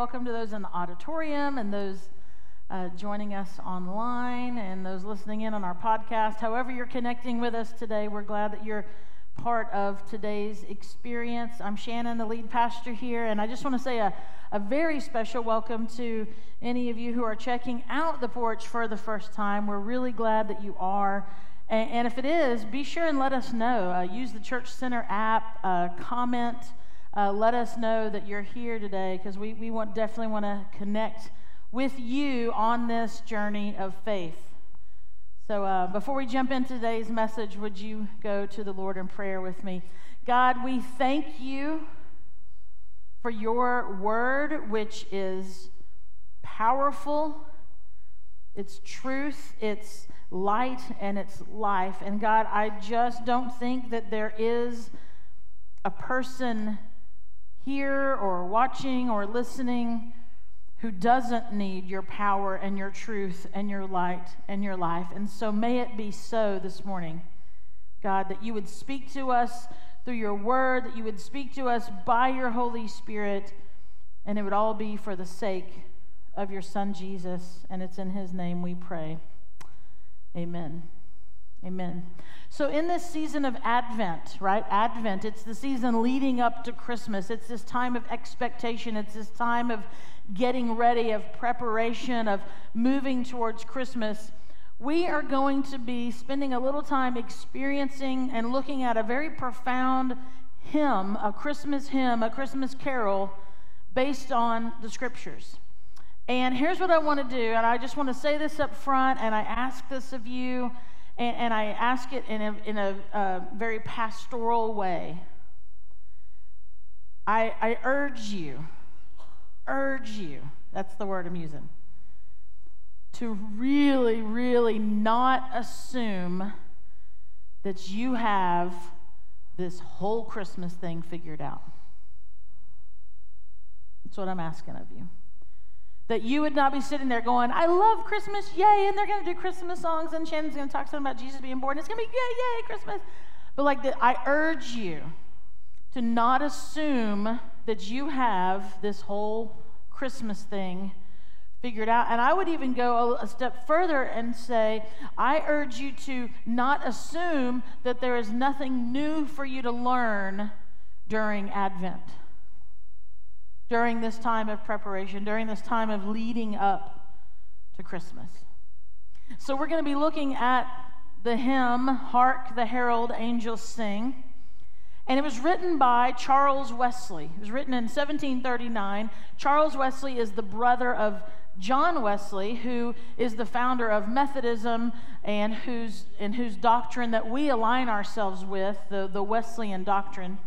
Welcome to those in the auditorium and those uh, joining us online and those listening in on our podcast. However, you're connecting with us today, we're glad that you're part of today's experience. I'm Shannon, the lead pastor here, and I just want to say a, a very special welcome to any of you who are checking out the porch for the first time. We're really glad that you are. And, if it is, be sure and let us know. Uh, use the Church Center app, uh, comment uh, let us know that you're here today because we, we want, definitely want to connect with you on this journey of faith. So, uh, before we jump into today's message, would you go to the Lord in prayer with me? God, we thank you for your word, which is powerful, it's truth, it's light, and it's life. And God, I just don't think that there is a person here or watching or listening who doesn't need your power and your truth and your light and your life. And so may it be so this morning, God, that you would speak to us through your word, that you would speak to us by your Holy Spirit, and it would all be for the sake of your Son Jesus. And it's in his name we pray. Amen. Amen. So, in this season of Advent, right? Advent, it's the season leading up to Christmas. It's this time of expectation. It's this time of getting ready, of preparation, of moving towards Christmas. We are going to be spending a little time experiencing and looking at a very profound hymn, a Christmas hymn, a Christmas carol based on the scriptures. And here's what I want to do, and I just want to say this up front, and I ask this of you and, and I ask it in a, in a very pastoral way. I, I urge you, urge you, that's the word I'm using, to really, really not assume that you have this whole Christmas thing figured out. That's what I'm asking of you that you would not be sitting there going, I love Christmas, yay, and they're going to do Christmas songs, and Shannon's going to talk to them about Jesus being born. It's going to be yay, yay, Christmas. But like that, I urge you to not assume that you have this whole Christmas thing figured out. And I would even go a, step further and say, I urge you to not assume that there is nothing new for you to learn during Advent during this time of preparation, during this time of leading up to Christmas. So, we're going to be looking at the hymn, Hark the Herald Angels Sing. And it was written by Charles Wesley. It was written in 1739. Charles Wesley is the brother of John Wesley, who is the founder of Methodism and whose, and whose doctrine that we align ourselves with, the, the Wesleyan doctrine.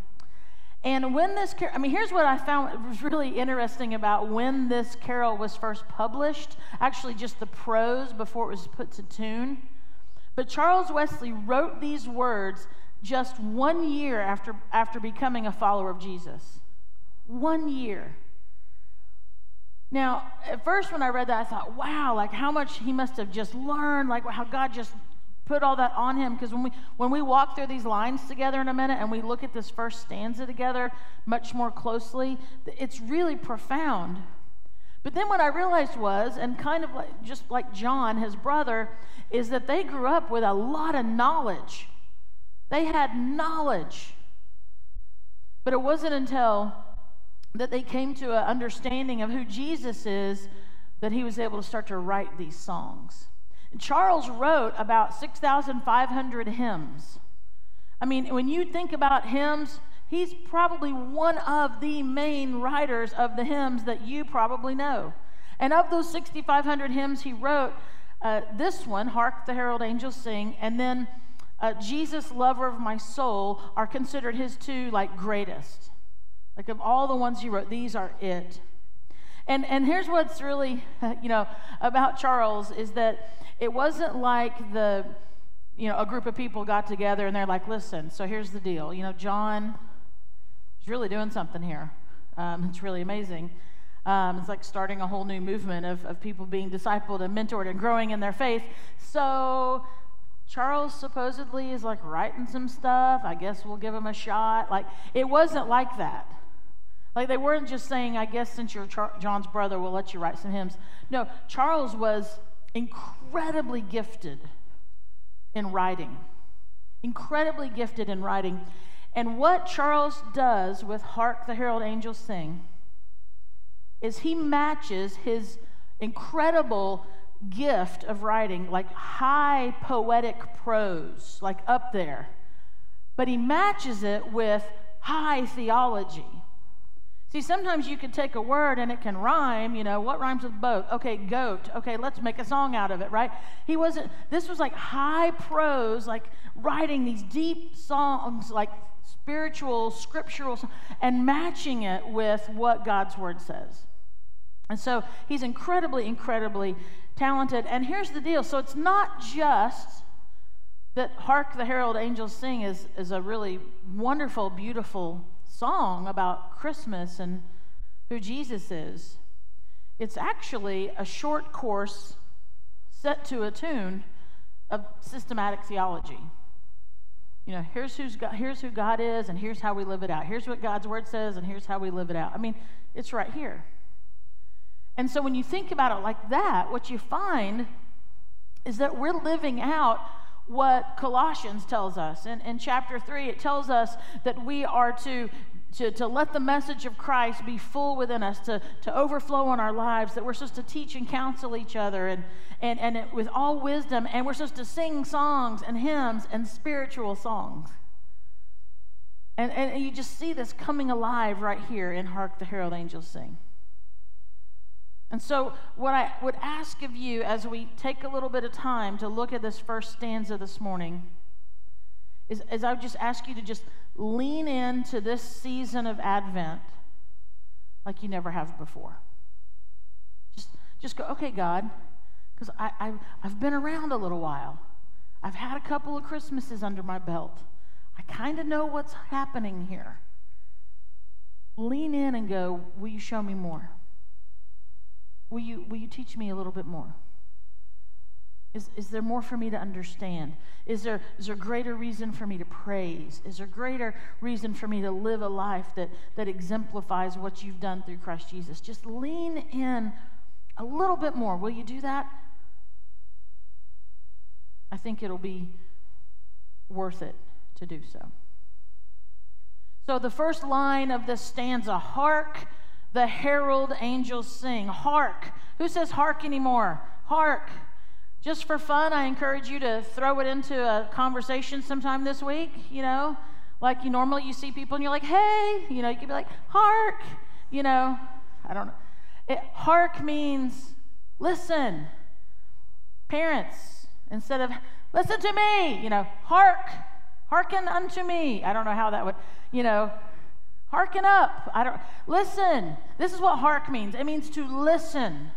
And when this, I mean, here's what I found was really interesting about when this carol was first published, actually, just the prose before it was put to tune. But Charles Wesley wrote these words just one year after, after becoming a follower of Jesus. One year. Now, at first, when I read that, I thought, wow, like how much he must have just learned, like how God just put all that on him because when we when we walk through these lines together in a minute and we look at this first stanza together much more closely it's really profound. But then what i realized was and kind of like just like john his brother is that they grew up with a lot of knowledge. They had knowledge. But it wasn't until that they came to an understanding of who jesus is that he was able to start to write these songs Charles wrote about 6,500 hymns. I mean, when you think about hymns, he's probably one of the main writers of the hymns that you probably know. And of those 6,500 hymns he wrote, uh, this one, Hark the Herald Angels Sing, and then uh, Jesus, Lover of My Soul, are considered his two, like, greatest. Like, of all the ones he wrote, these are it. And, and here's what's really, you know, about Charles is that it wasn't like the, you know, a group of people got together and they're like, listen, so here's the deal. You know, John is really doing something here. Um, it's really amazing. Um, it's like starting a whole new movement of, of people being discipled and mentored and growing in their faith. So Charles supposedly is like writing some stuff. I guess we'll give him a shot. Like, it wasn't like that. Like they weren't just saying, I guess since you're Char- John's brother, we'll let you write some hymns. No, Charles was incredibly gifted in writing. Incredibly gifted in writing. And what Charles does with Hark the Herald Angels Sing is he matches his incredible gift of writing, like high poetic prose, like up there, but he matches it with high theology. See, sometimes you can take a word and it can rhyme. You know, what rhymes with boat? Okay, goat. Okay, let's make a song out of it, right? He wasn't, this was like high prose, like writing these deep songs, like spiritual, scriptural, and matching it with what God's word says. And so he's incredibly, incredibly talented. And here's the deal so it's not just that Hark the Herald Angels Sing is, is a really wonderful, beautiful song about Christmas and who Jesus is. It's actually a short course set to a tune of systematic theology. You know, here's, who's God, here's who God is, and here's how we live it out. Here's what God's word says, and here's how we live it out. I mean, it's right here. And so when you think about it like that, what you find is that we're living out what Colossians tells us. In, in chapter 3, it tells us that we are to, to, to let the message of Christ be full within us, to, to overflow in our lives, that we're supposed to teach and counsel each other and, and, and it, with all wisdom, and we're supposed to sing songs and hymns and spiritual songs. And, and you just see this coming alive right here in Hark the Herald Angels Sing. And so, what I would ask of you as we take a little bit of time to look at this first stanza this morning is, is I would just ask you to just lean into this season of Advent like you never have before. Just, just go, okay, God, because I, I, I've been around a little while. I've had a couple of Christmases under my belt. I kind of know what's happening here. Lean in and go, Will you show me more? Will you, will you teach me a little bit more? Is, is there more for me to understand? Is there, is there greater reason for me to praise? Is there greater reason for me to live a life that, that exemplifies what you've done through Christ Jesus? Just lean in a little bit more. Will you do that? I think it'll be worth it to do so. So, the first line of this stanza Hark the herald angels sing. Hark. Who says hark anymore? Hark. Just for fun, I encourage you to throw it into a conversation sometime this week, you know? Like you normally you see people and you're like, hey, you know, you could be like, hark, you know. I don't know. It, hark means listen. Parents, instead of listen to me, you know, hark, hearken unto me. I don't know how that would, you know, Hearken up. I don't listen. This is what hark means. It means to listen.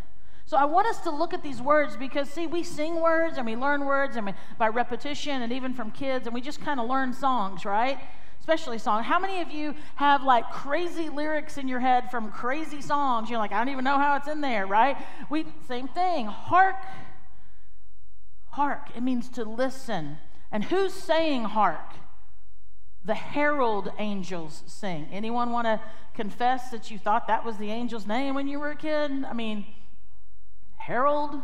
So I want us to look at these words because see, we sing words and we learn words and we, by repetition and even from kids, and we just kind of learn songs, right? Especially songs. How many of you have like crazy lyrics in your head from crazy songs? You're like, I don't even know how it's in there, right? We same thing. Hark. Hark. It means to listen. And who's saying hark? The herald angels sing. Anyone want to confess that you thought that was the angel's name when you were a kid? I mean, herald.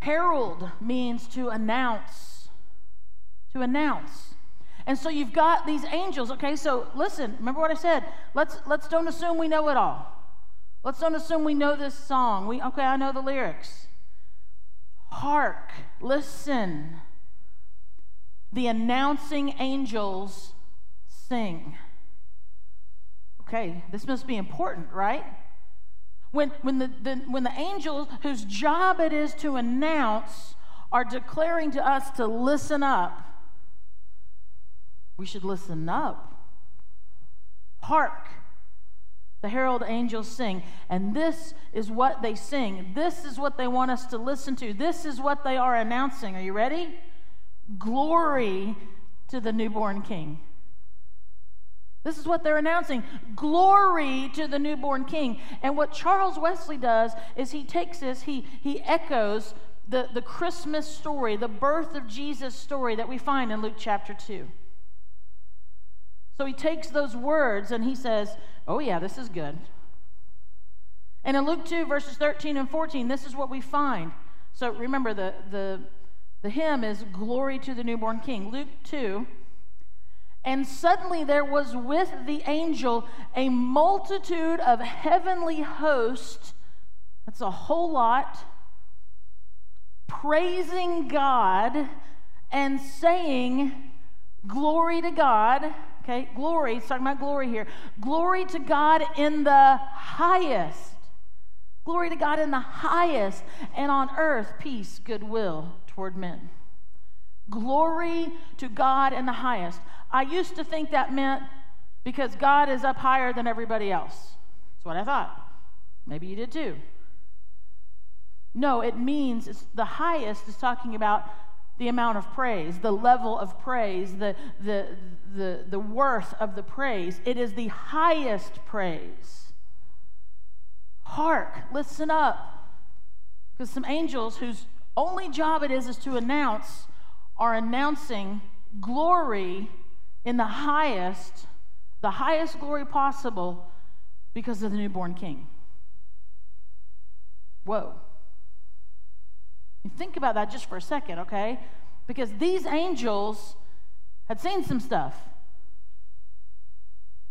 Herald means to announce. To announce. And so you've got these angels. Okay, so listen, remember what I said. Let's let's don't assume we know it all. Let's don't assume we know this song. We okay, I know the lyrics. Hark, listen the announcing angels sing. Okay, this must be important, right? When, when, the, the, when the angels whose job it is to announce are declaring to us to listen up, we should listen up. Hark, the herald angels sing. And this is what they sing. This is what they want us to listen to. This is what they are announcing. Are you ready? Glory to the newborn king. This is what they're announcing glory to the newborn king. And what Charles Wesley does is he takes this, he, he echoes the, the Christmas story, the birth of Jesus story that we find in Luke chapter 2. So he takes those words and he says, Oh, yeah, this is good. And in Luke 2, verses 13 and 14, this is what we find. So remember, the, the, the hymn is Glory to the Newborn King. Luke 2. And suddenly there was with the angel a multitude of heavenly hosts. That's a whole lot. Praising God and saying, Glory to God. Okay, glory, it's talking about glory here. Glory to God in the highest. Glory to God in the highest, and on earth, peace, goodwill toward men. Glory to God in the highest. I used to think that meant because God is up higher than everybody else. That's what I thought. Maybe you did too. No, it means it's the highest is talking about the amount of praise, the level of praise, the, the, the, the worth of the praise. It is the highest praise. Hark, listen up. Because some angels whose only job it is is to announce are announcing glory in the highest, the highest glory possible because of the newborn king. Whoa. Think about that just for a second, okay? Because these angels had seen some stuff.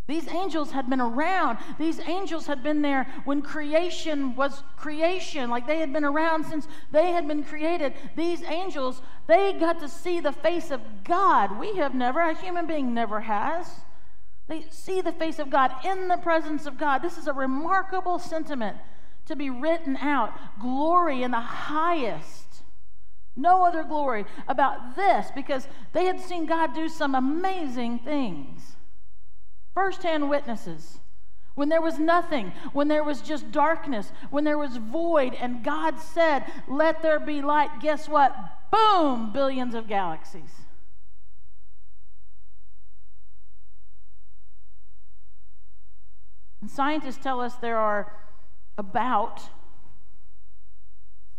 These angels had been around. These angels had been there when creation was creation. Like they had been around since they had been created. These angels, they got to see the face of God. We have never, a human being never has. They see the face of God in the presence of God. This is a remarkable sentiment to be written out. Glory in the highest. No other glory about this because they had seen God do some amazing things firsthand witnesses. When there was nothing, when there was just darkness, when there was void, and God said, Let there be light, guess what? Boom, billions of galaxies. And scientists tell us there are about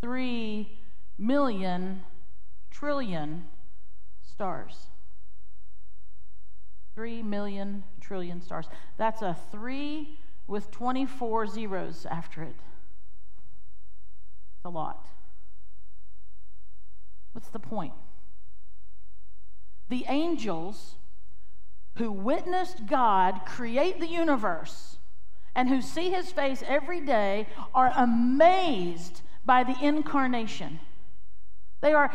3 million trillion stars. 3 million trillion stars. That's a 3 with 24 zeros after it. It's a lot. What's the point? The angels who witnessed God create the universe and who see his face every day are amazed by the incarnation. They are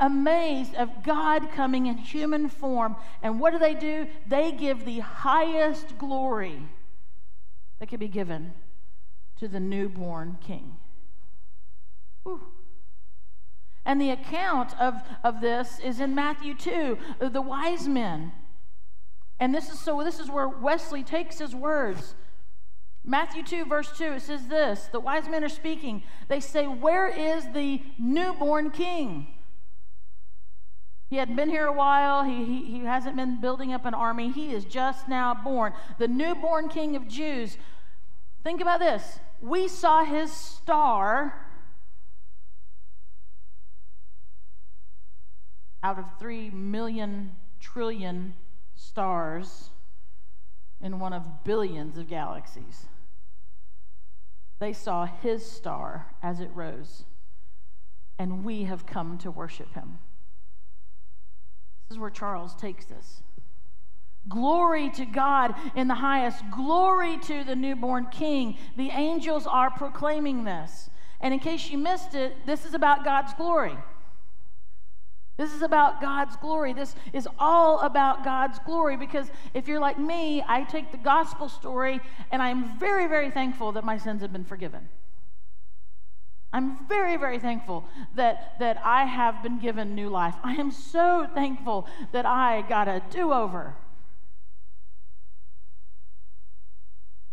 amazed of God coming in human form. And what do they do? They give the highest glory that can be given to the newborn king. Whew. And the account of, of this is in Matthew 2, the wise men. And this is so this is where Wesley takes his words Matthew 2, verse 2, it says this The wise men are speaking. They say, Where is the newborn king? He hadn't been here a while. He, he, he hasn't been building up an army. He is just now born. The newborn king of Jews. Think about this. We saw his star out of three million trillion stars in one of billions of galaxies. They saw his star as it rose, and we have come to worship him. This is where Charles takes us. Glory to God in the highest. Glory to the newborn king. The angels are proclaiming this. And in case you missed it, this is about God's glory. This is about God's glory. This is all about God's glory because if you're like me, I take the gospel story and I'm very, very thankful that my sins have been forgiven. I'm very, very thankful that, that I have been given new life. I am so thankful that I got a do over.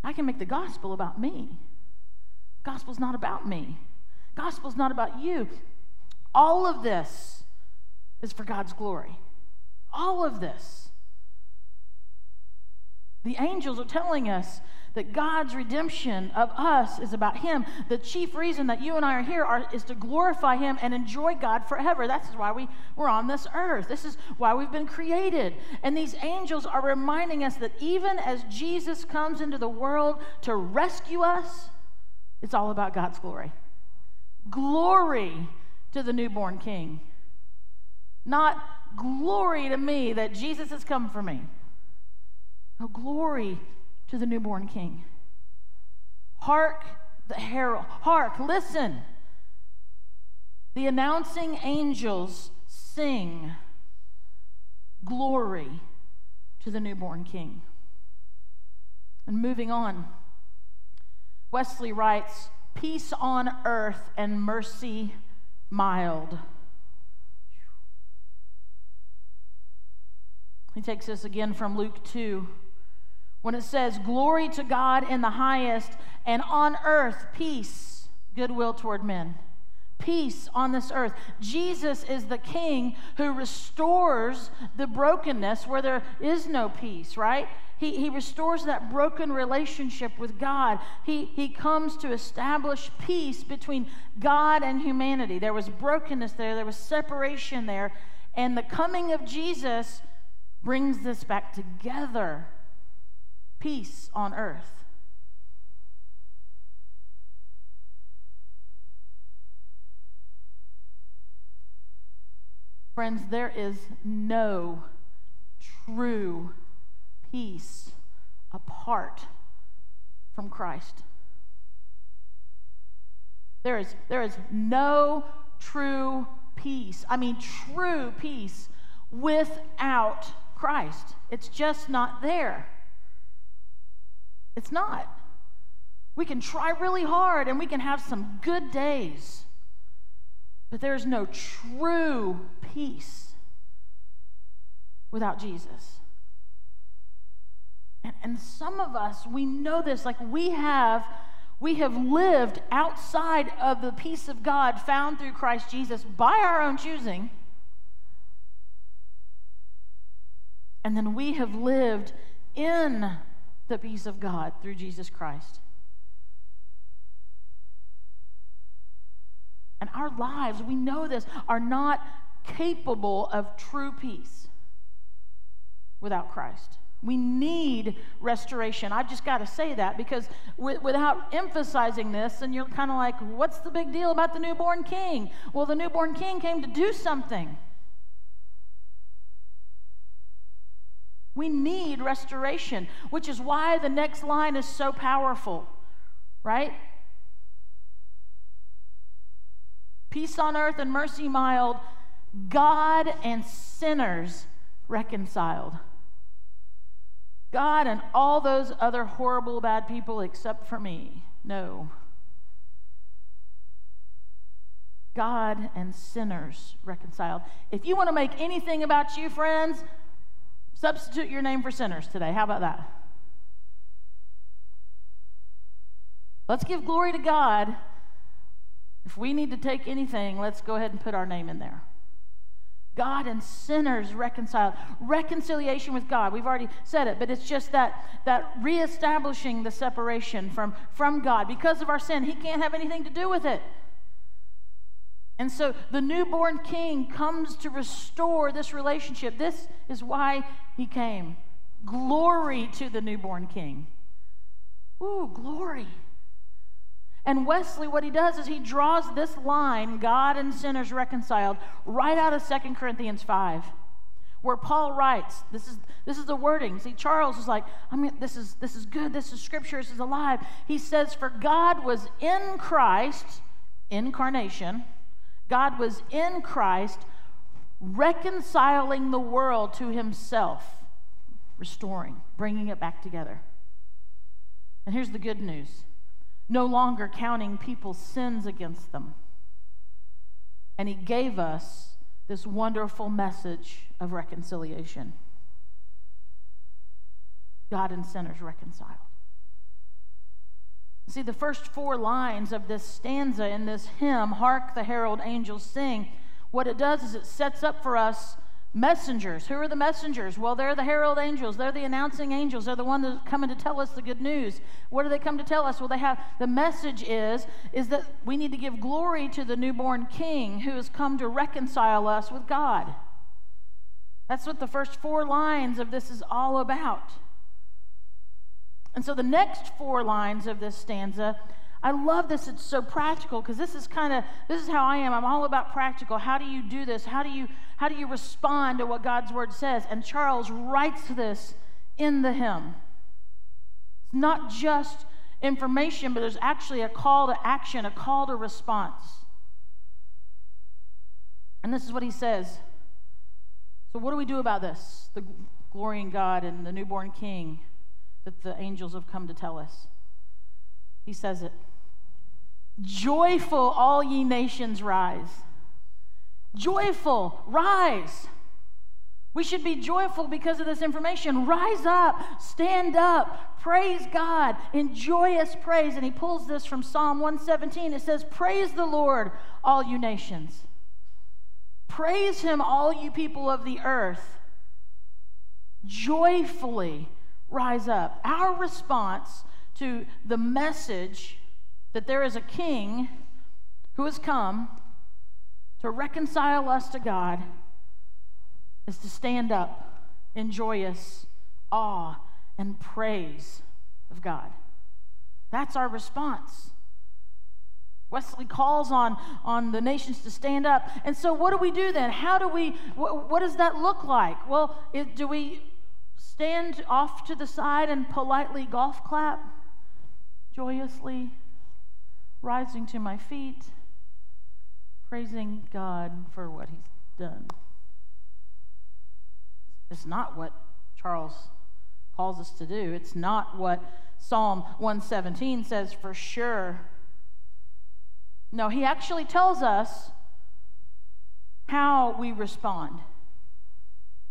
I can make the gospel about me. Gospel's not about me. Gospel's not about you. All of this is for God's glory. All of this. The angels are telling us that God's redemption of us is about Him. The chief reason that you and I are here are, is to glorify Him and enjoy God forever. That's why we, we're on this earth. This is why we've been created. And these angels are reminding us that even as Jesus comes into the world to rescue us, it's all about God's glory. Glory to the newborn King. Not glory to me that Jesus has come for me. No, glory to the newborn king. Hark the herald. Hark, listen. The announcing angels sing glory to the newborn king. And moving on, Wesley writes, Peace on earth and mercy mild. He takes this again from Luke 2 when it says, Glory to God in the highest, and on earth peace, goodwill toward men. Peace on this earth. Jesus is the King who restores the brokenness where there is no peace, right? He, he restores that broken relationship with God. He, he comes to establish peace between God and humanity. There was brokenness there, there was separation there. And the coming of Jesus brings this back together peace on earth. Friends, there is no true peace apart from Christ. There is, there is no true peace. I mean, true peace without Christ. It's just not there. It's not. We can try really hard and we can have some good days, but there's no true peace without Jesus. And, and some of us, we know this, like we have. We have lived outside of the peace of God found through Christ Jesus by our own choosing. And then we have lived in the peace of God through Jesus Christ. And our lives, we know this, are not capable of true peace without Christ. We need restoration. I've just got to say that because w- without emphasizing this, and you're kind of like, what's the big deal about the newborn king? Well, the newborn king came to do something. We need restoration, which is why the next line is so powerful, right? Peace on earth and mercy mild, God and sinners reconciled. God and all those other horrible, bad people except for me. No. God and sinners reconciled. If you want to make anything about you, friends, Substitute your name for sinners today. How about that? Let's give glory to God. If we need to take anything, let's go ahead and put our name in there. God and sinners reconciled. Reconciliation with God. We've already said it, but it's just that, that reestablishing the separation from, from God. Because of our sin, He can't have anything to do with it. And so the newborn king comes to restore this relationship. This is why he came. Glory to the newborn king. Ooh, glory. And Wesley, what he does is he draws this line, God and sinners reconciled, right out of Second Corinthians 5, where Paul writes, this is, this is the wording. See, Charles is like, I mean, this is, this is good, this is scripture, this is alive. He says, For God was in Christ, incarnation, God was in Christ reconciling the world to himself, restoring, bringing it back together. And here's the good news no longer counting people's sins against them. And he gave us this wonderful message of reconciliation God and sinners reconciled. See, the first four lines of this stanza in this hymn, Hark the Herald Angels Sing, what it does is it sets up for us Messengers. Who are the messengers? Well, they're the herald angels. They're the announcing angels. They're the ones that coming to tell us the good news. What do they come to tell us? Well, they have the message is is that we need to give glory to the newborn king who has come to reconcile us with God. That's what the first four lines of this is all about. And so the next four lines of this stanza I love this. It's so practical because this is kind of this is how I am. I'm all about practical. How do you do this? How do you how do you respond to what God's word says? And Charles writes this in the hymn. It's not just information, but there's actually a call to action, a call to response. And this is what he says. So, what do we do about this? The glorying God and the newborn King that the angels have come to tell us. He says it. Joyful, all ye nations, rise. Joyful, rise. We should be joyful because of this information. Rise up, stand up, praise God in joyous praise. And he pulls this from Psalm 117. It says, Praise the Lord, all you nations. Praise him, all you people of the earth. Joyfully rise up. Our response to the message that there is a king who has come to reconcile us to God is to stand up in joyous awe and praise of God. That's our response. Wesley calls on, on the nations to stand up. And so, what do we do then? How do we, what, what does that look like? Well, it, do we stand off to the side and politely golf clap joyously? rising to my feet, praising God for what he's done. It's not what Charles calls us to do. It's not what Psalm 117 says for sure. No, he actually tells us how we respond.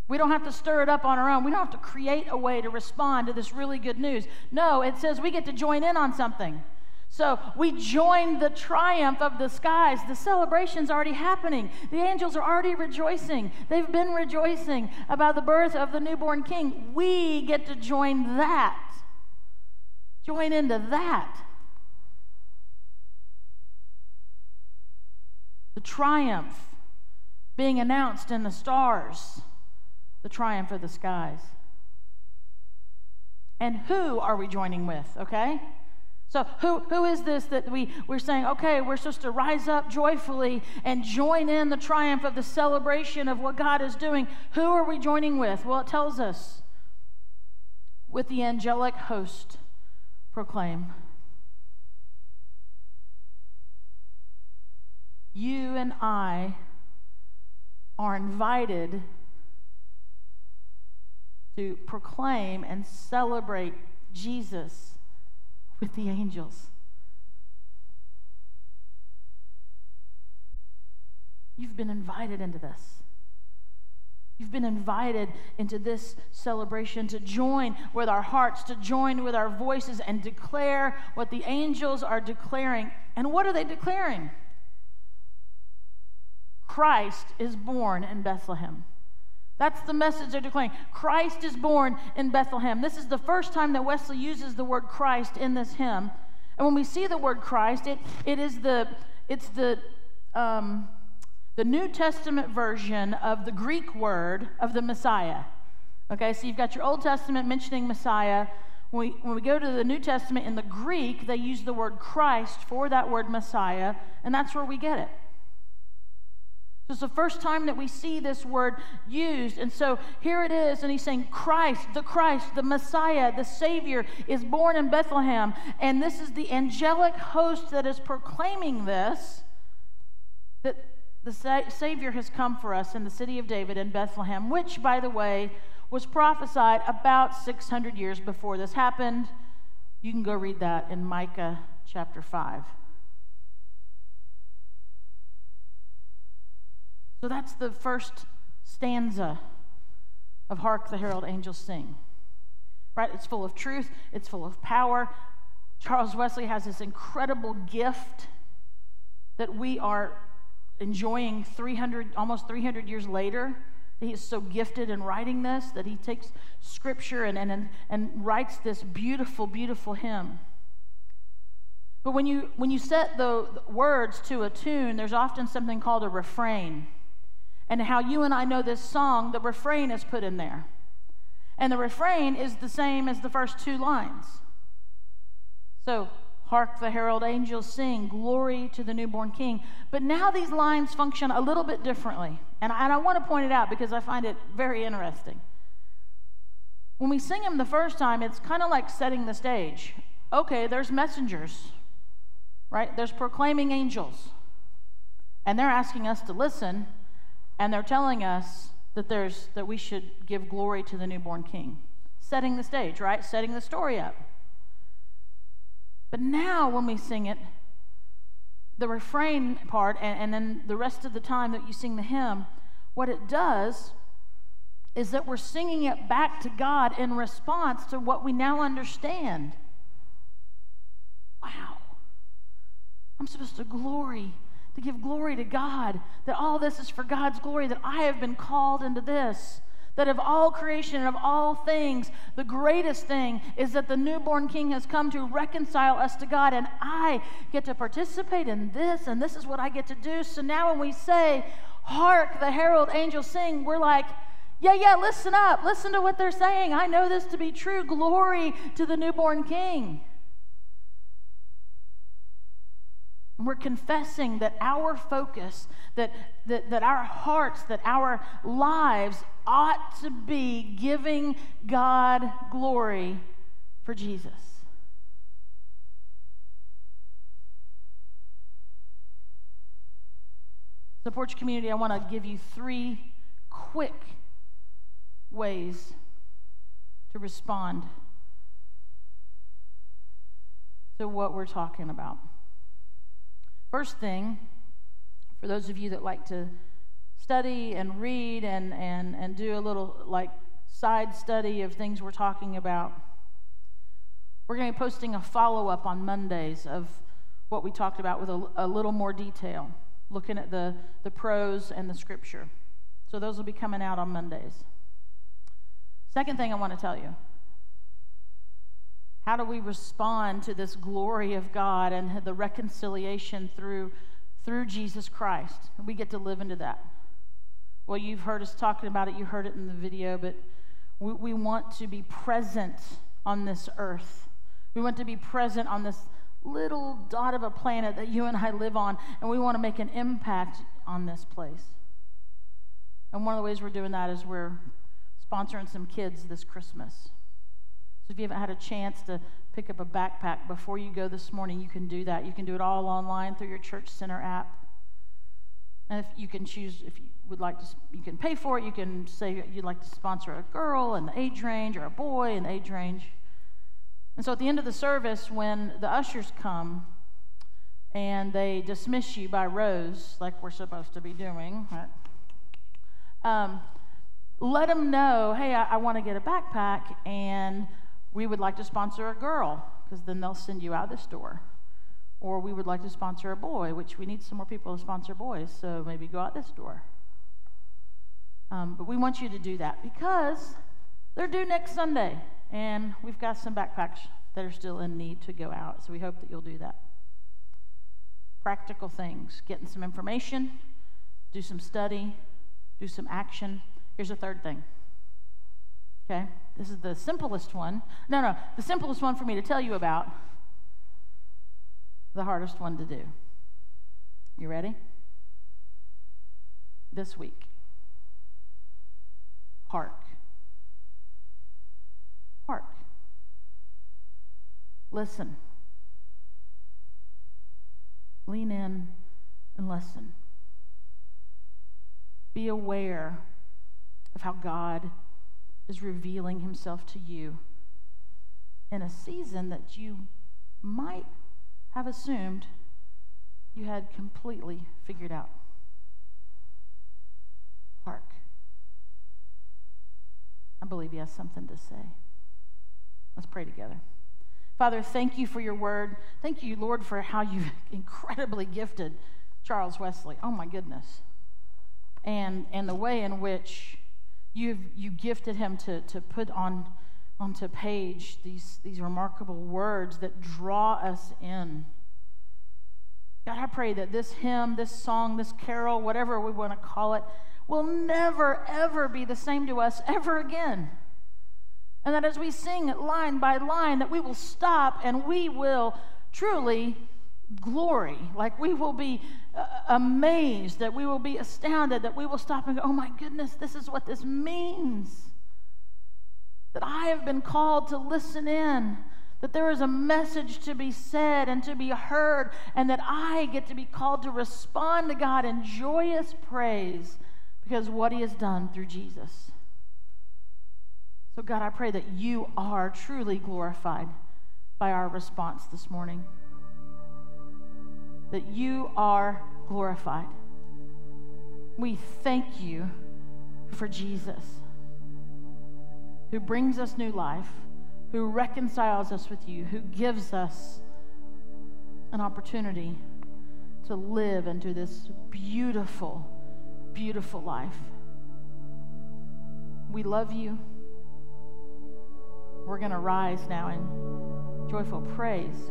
We don't have to stir it up on our own. We don't have to create a way to respond to this really good news. No, it says we get to join in on something. So we join the triumph of the skies. The celebration's already happening. The angels are already rejoicing. They've been rejoicing about the birth of the newborn king. We get to join that. Join into that. The triumph being announced in the stars, the triumph of the skies. And who are we joining with, okay? So, who, who is this that we, we're saying, okay, we're supposed to rise up joyfully and join in the triumph of the celebration of what God is doing? Who are we joining with? Well, it tells us with the angelic host proclaim. You and I are invited to proclaim and celebrate Jesus with the angels. You've been invited into this. You've been invited into this celebration to join with our hearts, to join with our voices, and declare what the angels are declaring. And what are they declaring? Christ is born in Bethlehem. That's the message they're declaring. Christ is born in Bethlehem. This is the first time that Wesley uses the word Christ in this hymn. And when we see the word Christ, it, it is the, it's the, um, the New Testament version of the Greek word of the Messiah. Okay, so you've got your Old Testament mentioning Messiah. When we, when we go to the New Testament in the Greek, they use the word Christ for that word Messiah, and that's where we get it. So it's the first time that we see this word used. And so here it is, and he's saying, Christ, the Christ, the Messiah, the Savior is born in Bethlehem. And this is the angelic host that is proclaiming this that the Sa- Savior has come for us in the city of David in Bethlehem, which, by the way, was prophesied about 600 years before this happened. You can go read that in Micah chapter 5. So that's the first stanza of Hark the Herald Angels Sing. Right? It's full of truth, it's full of power. Charles Wesley has this incredible gift that we are enjoying 300 almost 300 years later. He is so gifted in writing this that he takes scripture and, and, and writes this beautiful, beautiful hymn. But when you, when you set the words to a tune, there's often something called a refrain. And how you and I know this song, the refrain is put in there. And the refrain is the same as the first two lines. So, hark the herald angels sing, glory to the newborn king. But now these lines function a little bit differently. And I, and I want to point it out because I find it very interesting. When we sing them the first time, it's kind of like setting the stage. Okay, there's messengers right? There's proclaiming angels. And they're asking us to listen, and they're telling us that there's that we should give glory to the newborn king. Setting the stage, right? Setting the story up. But now when we sing it, the refrain part and, and then the rest of the time that you sing the hymn, what it does is that we're singing it back to God in response to what we now understand. Wow. I'm supposed to glory, to give glory to God, that all this is for God's glory, that I have been called into this. That of all creation and of all things, the greatest thing is that the newborn king has come to reconcile us to God, and I get to participate in this, and this is what I get to do. So now when we say, Hark, the herald angels sing, we're like, yeah, yeah, listen up. Listen to what they're saying. I know this to be true. Glory to the newborn king. We're confessing that our focus, that, that, that our hearts, that our lives ought to be giving God glory for Jesus. So, Porch Community, I want to give you three quick ways to respond to what we're talking about. First thing, for those of you that like to study and read and, and, and do a little like side study of things we're talking about, we're going to be posting a follow up on Mondays of what we talked about with a, a little more detail, looking at the, the prose and the scripture. So those will be coming out on Mondays. Second thing I want to tell you how do we respond to this glory of God and the reconciliation through, through Jesus Christ? We get to live into that. Well, you've heard us talking about it, you heard it in the video, but we, we want to be present on this earth. We want to be present on this little dot of a planet that you and I live on, and we want to make an impact on this place. And one of the ways we're doing that is we're sponsoring some kids this Christmas. So if you haven't had a chance to pick up a backpack before you go this morning, you can do that. You can do it all online through your Church Center app. And if you can choose, if you would like to, you can pay for it. You can say you'd like to sponsor a girl in the age range or a boy in the age range. And so at the end of the service, when the ushers come and they dismiss you by rows, like we're supposed to be doing, right? um, let them know, hey, I, I want to get a backpack and we would like to sponsor a girl because then they'll send you out this door. Or we would like to sponsor a boy, which we need some more people to sponsor boys, so maybe go out this door. Um, but we want you to do that because they're due next Sunday, and we've got some backpacks that are still in need to go out, so we hope that you'll do that. Practical things getting some information, do some study, do some action. Here's a third thing Okay? This is the simplest one. No, no, the simplest one for me to tell you about, the hardest one to do. You ready? This week. Hark. Hark. Listen. Lean in and listen. Be aware of how God is revealing himself to you in a season that you might have assumed you had completely figured out. Hark. I believe he has something to say. Let's pray together. Father, thank you for your word. Thank you, Lord, for how you've incredibly gifted Charles Wesley. Oh my goodness. And and the way in which You've you gifted him to, to put on onto page these, these remarkable words that draw us in. God, I pray that this hymn, this song, this carol, whatever we want to call it, will never, ever be the same to us ever again. And that as we sing it line by line, that we will stop and we will truly glory. Like we will be amazed, that we will be astounded, that we will stop and go, oh my goodness, this is what this means. That I have been called to listen in, that there is a message to be said and to be heard, and that I get to be called to respond to God in joyous praise because what He has done through Jesus. So, God, I pray that you are truly glorified by our response this morning that you are glorified. We thank you for Jesus, who brings us new life, who reconciles us with you, who gives us an opportunity to live into this beautiful, beautiful life. We love you. We're going to rise now in joyful praise.